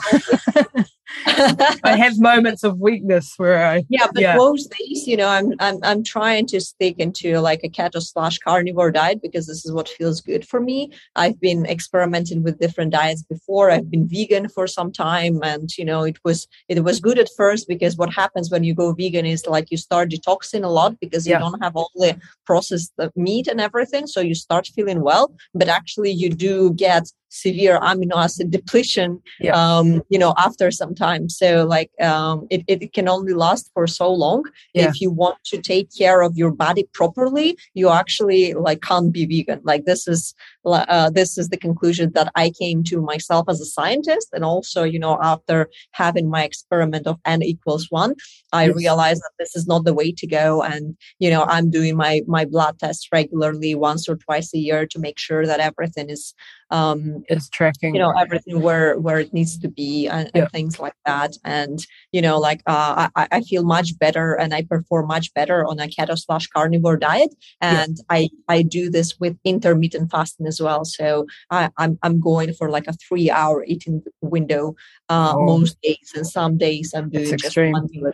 I have moments of weakness where I yeah, but yeah. most days, you know, I'm I'm I'm trying to stick into like a keto slash carnivore diet because this is what feels good for me. I've been experimenting with different diets before. I've been vegan for some time, and you know, it was it was good at first because what happens when you go vegan is like you start detoxing a lot because yeah. you don't have all the processed uh, meat and everything, so you start feeling well. But actually, you do get severe amino acid depletion yeah. um, you know after some time so like um, it, it can only last for so long yeah. if you want to take care of your body properly you actually like can't be vegan like this is uh, this is the conclusion that i came to myself as a scientist and also you know after having my experiment of n equals one i yes. realized that this is not the way to go. And you know i'm doing my my blood tests regularly once or twice a year to make sure that everything is um, is tracking you know everything where where it needs to be and, and things like that. And you know like uh, I, I feel much better and i perform much better on a keto slash carnivore diet. And i i do this with intermittent fasting as well so I, I'm, I'm going for like a three hour eating window uh, oh. most days and some days i'm doing just extreme. one meal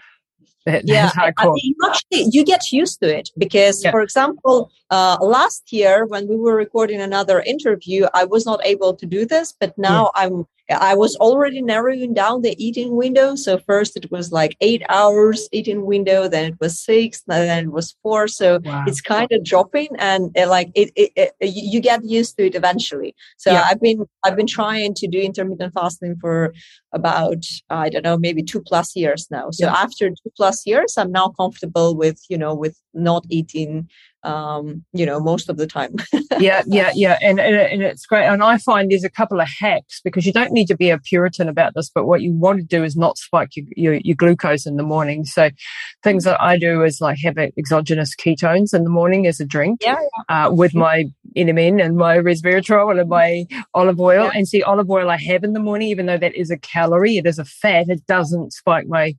yeah, you, actually, you get used to it because, yeah. for example, uh, last year when we were recording another interview, I was not able to do this, but now yeah. I'm I was already narrowing down the eating window. So first it was like eight hours eating window, then it was six, then it was four. So wow. it's kind of dropping, and it, like it, it, it, uh, you get used to it eventually. So yeah. I've been I've been trying to do intermittent fasting for about I don't know maybe two plus years now. So yeah. after two plus years, I'm now comfortable with you know with not eating um, you know, most of the time. yeah, yeah, yeah. And, and, and it's great. And I find there's a couple of hacks because you don't need to be a Puritan about this, but what you want to do is not spike your, your, your glucose in the morning. So things that I do is like have exogenous ketones in the morning as a drink yeah, yeah. Uh, with my NMN and my resveratrol and my olive oil. Yeah. And see, olive oil I have in the morning, even though that is a calorie, it is a fat, it doesn't spike my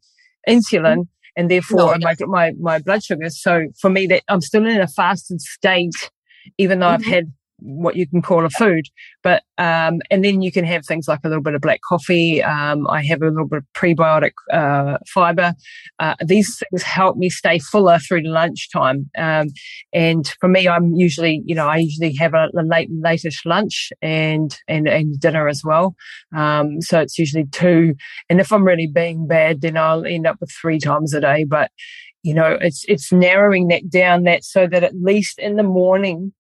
insulin. Mm-hmm and therefore no, my, my, my blood sugar. So for me, that I'm still in a fasted state, even though mm-hmm. I've had what you can call a food. But um, and then you can have things like a little bit of black coffee. Um, I have a little bit of prebiotic uh, fiber. Uh, these things help me stay fuller through lunchtime. Um, and for me, I'm usually, you know, I usually have a, a late lateish lunch and and and dinner as well. Um, so it's usually two. And if I'm really being bad, then I'll end up with three times a day. But you know, it's it's narrowing that down that so that at least in the morning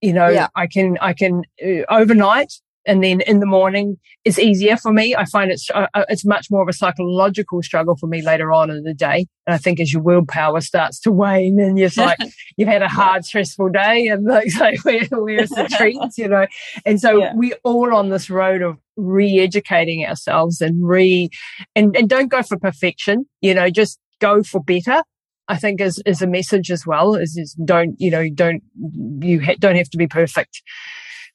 you know, yeah. I can, I can uh, overnight and then in the morning it's easier for me. I find it's, uh, uh, it's much more of a psychological struggle for me later on in the day. And I think as your willpower starts to wane and you're like, you've had a hard, stressful day and like, so where, where's the treats, you know? And so yeah. we all on this road of re-educating ourselves and re, and, and don't go for perfection, you know, just go for better I think is, is a message as well is, is don't, you know, don't, you ha- don't have to be perfect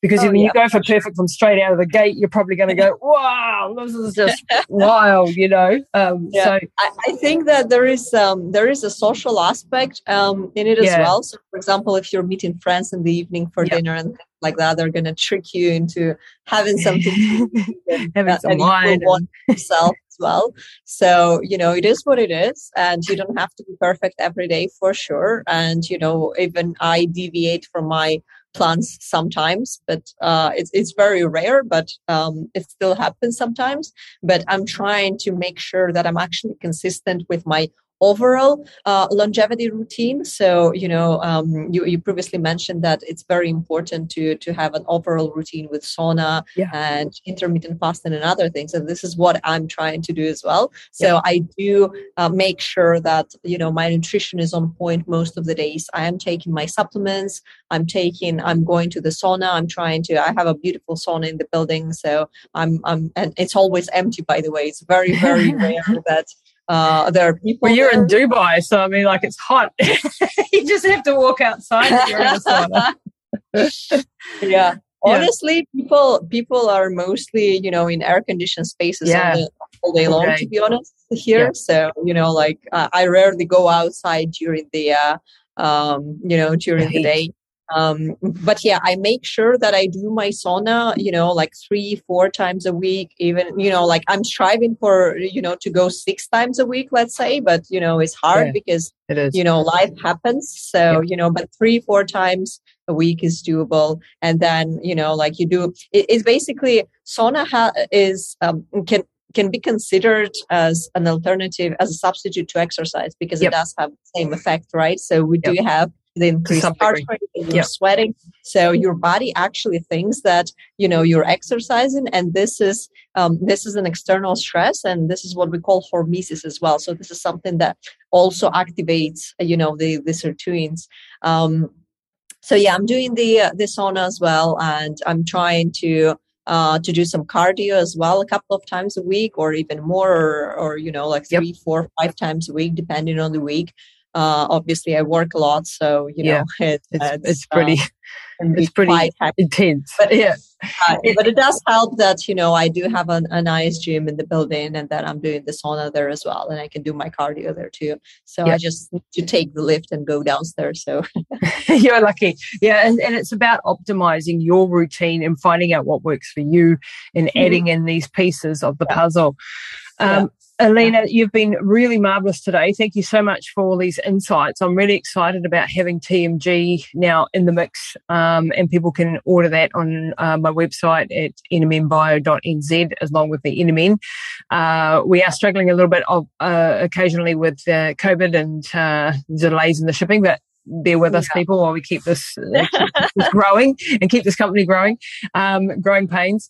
because oh, when yeah, you go for perfect from straight out of the gate, you're probably going to go, wow, this is just wild, you know? Um, yeah. So I, I, think that there is, um, there is a social aspect, um, in it as yeah. well. So for example, if you're meeting friends in the evening for dinner and like that, they're going to trick you into having something having some wine and... yourself well. So, you know, it is what it is. And you don't have to be perfect every day for sure. And, you know, even I deviate from my plans sometimes, but uh, it's, it's very rare, but um, it still happens sometimes. But I'm trying to make sure that I'm actually consistent with my overall uh, longevity routine. So, you know, um, you, you previously mentioned that it's very important to, to have an overall routine with sauna yeah. and intermittent fasting and other things. And this is what I'm trying to do as well. So yeah. I do uh, make sure that, you know, my nutrition is on point most of the days. I am taking my supplements. I'm taking, I'm going to the sauna. I'm trying to, I have a beautiful sauna in the building. So I'm, I'm, and it's always empty, by the way. It's very, very rare that uh, there are people. Well, you're there. in Dubai, so I mean, like it's hot. you just have to walk outside. you're in the sauna. yeah. Honestly, people people are mostly you know in air conditioned spaces yeah. all, all day long. To be honest, here, yeah. so you know, like uh, I rarely go outside during the uh, um, you know during the day. Um, but yeah, I make sure that I do my sauna, you know, like three, four times a week, even, you know, like I'm striving for, you know, to go six times a week, let's say, but, you know, it's hard yeah, because, it is. you know, life happens. So, yeah. you know, but three, four times a week is doable. And then, you know, like you do, it, it's basically sauna ha- is, um, can, can be considered as an alternative as a substitute to exercise because yep. it does have the same effect right so we yep. do have the increased heart rate you're yep. sweating. So your body actually thinks that you know you're exercising and this is um, this is an external stress and this is what we call hormesis as well. So this is something that also activates you know the the sirtuins. Um, so yeah i'm doing the uh, the sauna as well and i'm trying to uh, to do some cardio as well a couple of times a week or even more or, or you know like three yep. four five times a week depending on the week uh, obviously I work a lot, so you yeah, know it, it's, it's, it's pretty um, it's pretty intense. But yeah, uh, but it does help that you know I do have an, a nice gym in the building, and that I'm doing the sauna there as well, and I can do my cardio there too. So yeah. I just need to take the lift and go downstairs. So you're lucky, yeah. And, and it's about optimizing your routine and finding out what works for you, and mm-hmm. adding in these pieces of the yeah. puzzle. Um, Alina, you've been really marvelous today. Thank you so much for all these insights. I'm really excited about having TMG now in the mix, um, and people can order that on uh, my website at nmnbio.nz along with the NMN. Uh, we are struggling a little bit of, uh, occasionally with uh, COVID and uh, delays in the shipping, but bear with us, people, while we keep this, uh, keep this growing and keep this company growing, um, growing pains.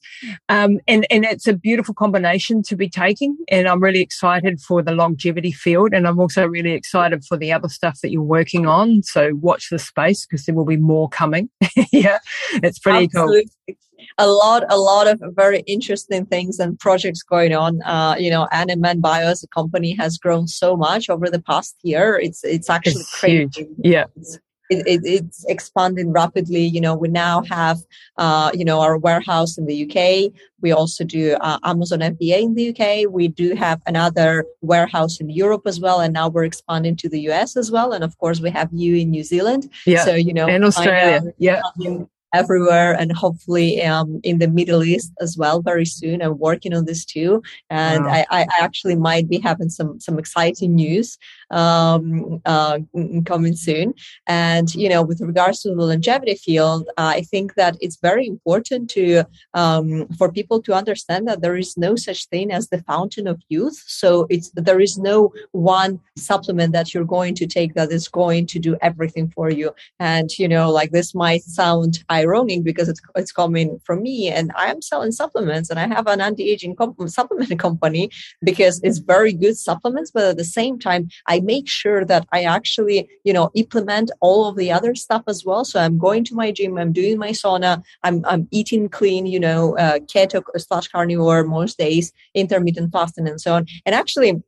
Um, and, and it's a beautiful combination to be taking. And I'm really excited for the longevity field. And I'm also really excited for the other stuff that you're working on. So watch the space because there will be more coming. yeah, it's pretty Absolutely. cool a lot, a lot of very interesting things and projects going on. Uh, you know, NMN Bio as a company has grown so much over the past year. It's it's actually it's crazy. Huge. Yeah. It's, it, it, it's expanding rapidly. You know, we now have, uh, you know, our warehouse in the UK. We also do uh, Amazon FBA in the UK. We do have another warehouse in Europe as well, and now we're expanding to the US as well. And of course, we have you in New Zealand. Yeah. So you know, and Australia. Yeah everywhere and hopefully um, in the Middle East as well very soon. I'm working on this too, and wow. I, I, actually might be having some some exciting news um, uh, coming soon. And you know, with regards to the longevity field, uh, I think that it's very important to um, for people to understand that there is no such thing as the fountain of youth. So it's there is no one supplement that you're going to take that is going to do everything for you. And you know, like this might sound ironic because it's it's coming from me, and I am selling supplements, and I have an anti-aging comp- supplement company because it's very good supplements, but at the same time, I make sure that I actually, you know, implement all of the other stuff as well. So I'm going to my gym, I'm doing my sauna, I'm, I'm eating clean, you know, uh, keto slash carnivore most days, intermittent fasting and so on. And actually,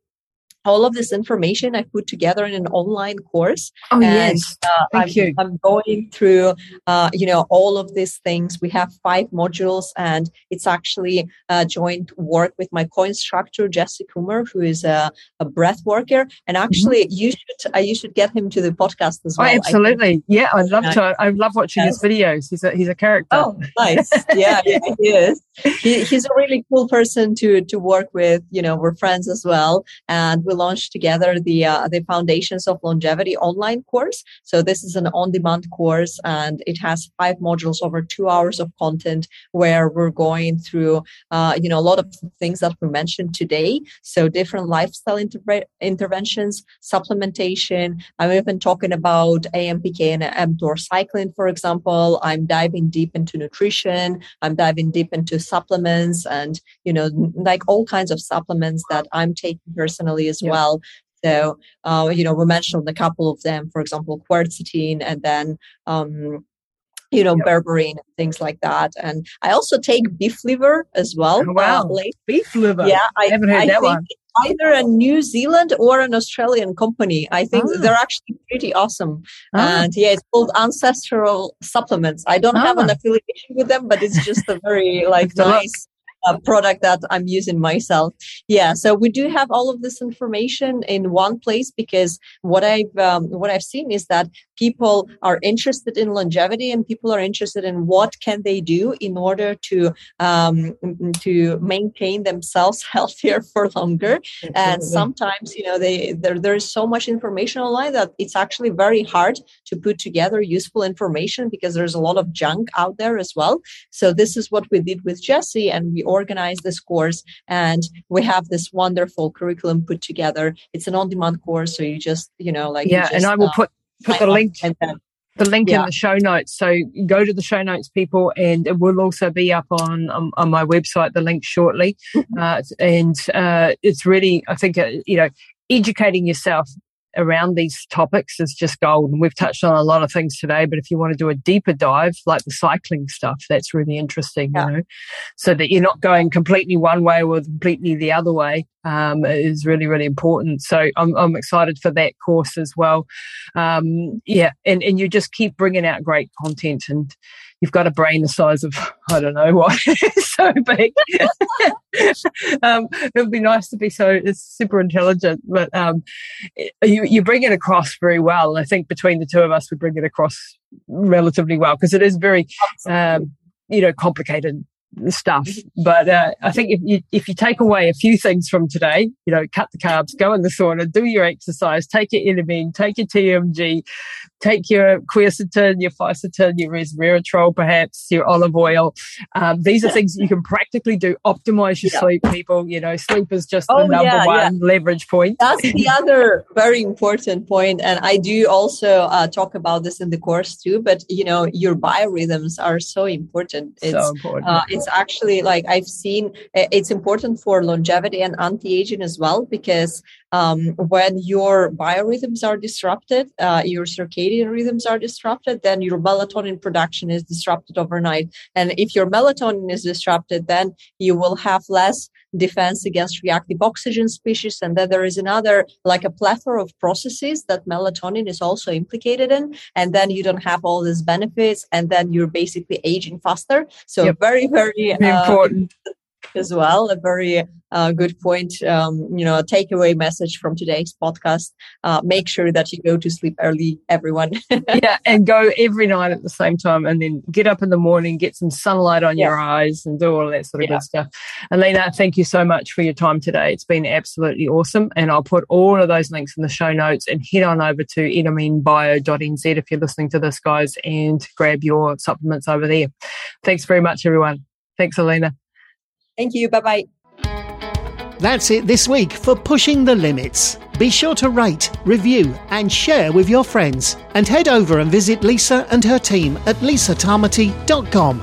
all of this information I put together in an online course. Oh and, yes, uh, thank I'm, you. I'm going through, uh, you know, all of these things. We have five modules, and it's actually a joint work with my co-instructor Jesse Coomer, who is a, a breath worker. And mm-hmm. actually, mm-hmm. you should uh, you should get him to the podcast as oh, well. Oh, absolutely, yeah, I'd love to. I love watching yes. his videos. He's a he's a character. Oh, nice. yeah, yeah, he is. He, he's a really cool person to to work with. You know, we're friends as well, and we we launched together the uh, the Foundations of Longevity online course. So this is an on-demand course, and it has five modules over two hours of content where we're going through, uh, you know, a lot of things that we mentioned today. So different lifestyle inter- interventions, supplementation. I'm even talking about AMPK and mTOR cycling, for example. I'm diving deep into nutrition. I'm diving deep into supplements and, you know, like all kinds of supplements that I'm taking personally as yeah. well. So, uh, you know, we mentioned a couple of them, for example, quercetin and then, um, you know, yep. berberine, things like that. And I also take beef liver as well. Oh, wow. Uh, beef liver. Yeah. I, I haven't heard I that one. Either a New Zealand or an Australian company. I think ah. they're actually pretty awesome. Ah. And yeah, it's called Ancestral Supplements. I don't have an ah. affiliation with them, but it's just a very like nice uh, product that I'm using myself. Yeah, so we do have all of this information in one place because what I've um, what I've seen is that people are interested in longevity and people are interested in what can they do in order to um, to maintain themselves healthier for longer. Absolutely. And sometimes you know they there there is so much information online that it's actually very hard to put together useful information because there's a lot of junk out there as well. So this is what we did with Jesse and we organize this course and we have this wonderful curriculum put together. It's an on-demand course, so you just, you know, like yeah, just, and I will uh, put put the link. the link yeah. in the show notes. So go to the show notes, people, and it will also be up on on, on my website. The link shortly, uh, and uh, it's really, I think, uh, you know, educating yourself around these topics is just gold. And we've touched on a lot of things today, but if you want to do a deeper dive, like the cycling stuff, that's really interesting, yeah. you know, so that you're not going completely one way or completely the other way, um, is really, really important. So I'm, I'm excited for that course as well. Um, yeah. And, and you just keep bringing out great content and, you've got a brain the size of I don't know what, so big. um, it would be nice to be so super intelligent, but um, you you bring it across very well. I think between the two of us, we bring it across relatively well because it is very, um, you know, complicated stuff. But uh, I think if you if you take away a few things from today, you know, cut the carbs, go in the sauna, do your exercise, take your NMN, take your TMG, take your quercetin, your fisetin, your resveratrol, perhaps your olive oil. Um, these are things you can practically do. Optimize your yeah. sleep, people. You know, sleep is just oh, the number yeah, one yeah. leverage point. That's the other very important point, and I do also uh, talk about this in the course too. But you know, your biorhythms are so important. It's, so important. Uh, actually like I've seen. Eh, it's important for longevity and anti-aging as well because um, when your biorhythms are disrupted, uh, your circadian rhythms are disrupted, then your melatonin production is disrupted overnight. And if your melatonin is disrupted, then you will have less defense against reactive oxygen species. And then there is another, like a plethora of processes that melatonin is also implicated in. And then you don't have all these benefits. And then you're basically aging faster. So yep. very, very uh, important as well. A very uh, good point. Um, you know, a takeaway message from today's podcast: uh, make sure that you go to sleep early, everyone. yeah, and go every night at the same time, and then get up in the morning, get some sunlight on yeah. your eyes, and do all that sort of yeah. good stuff. Alina, thank you so much for your time today. It's been absolutely awesome, and I'll put all of those links in the show notes and head on over to nmnbio.nz if you're listening to this, guys, and grab your supplements over there. Thanks very much, everyone. Thanks, Alina. Thank you. Bye bye. That's it this week for Pushing the Limits. Be sure to rate, review, and share with your friends. And head over and visit Lisa and her team at lisatamati.com.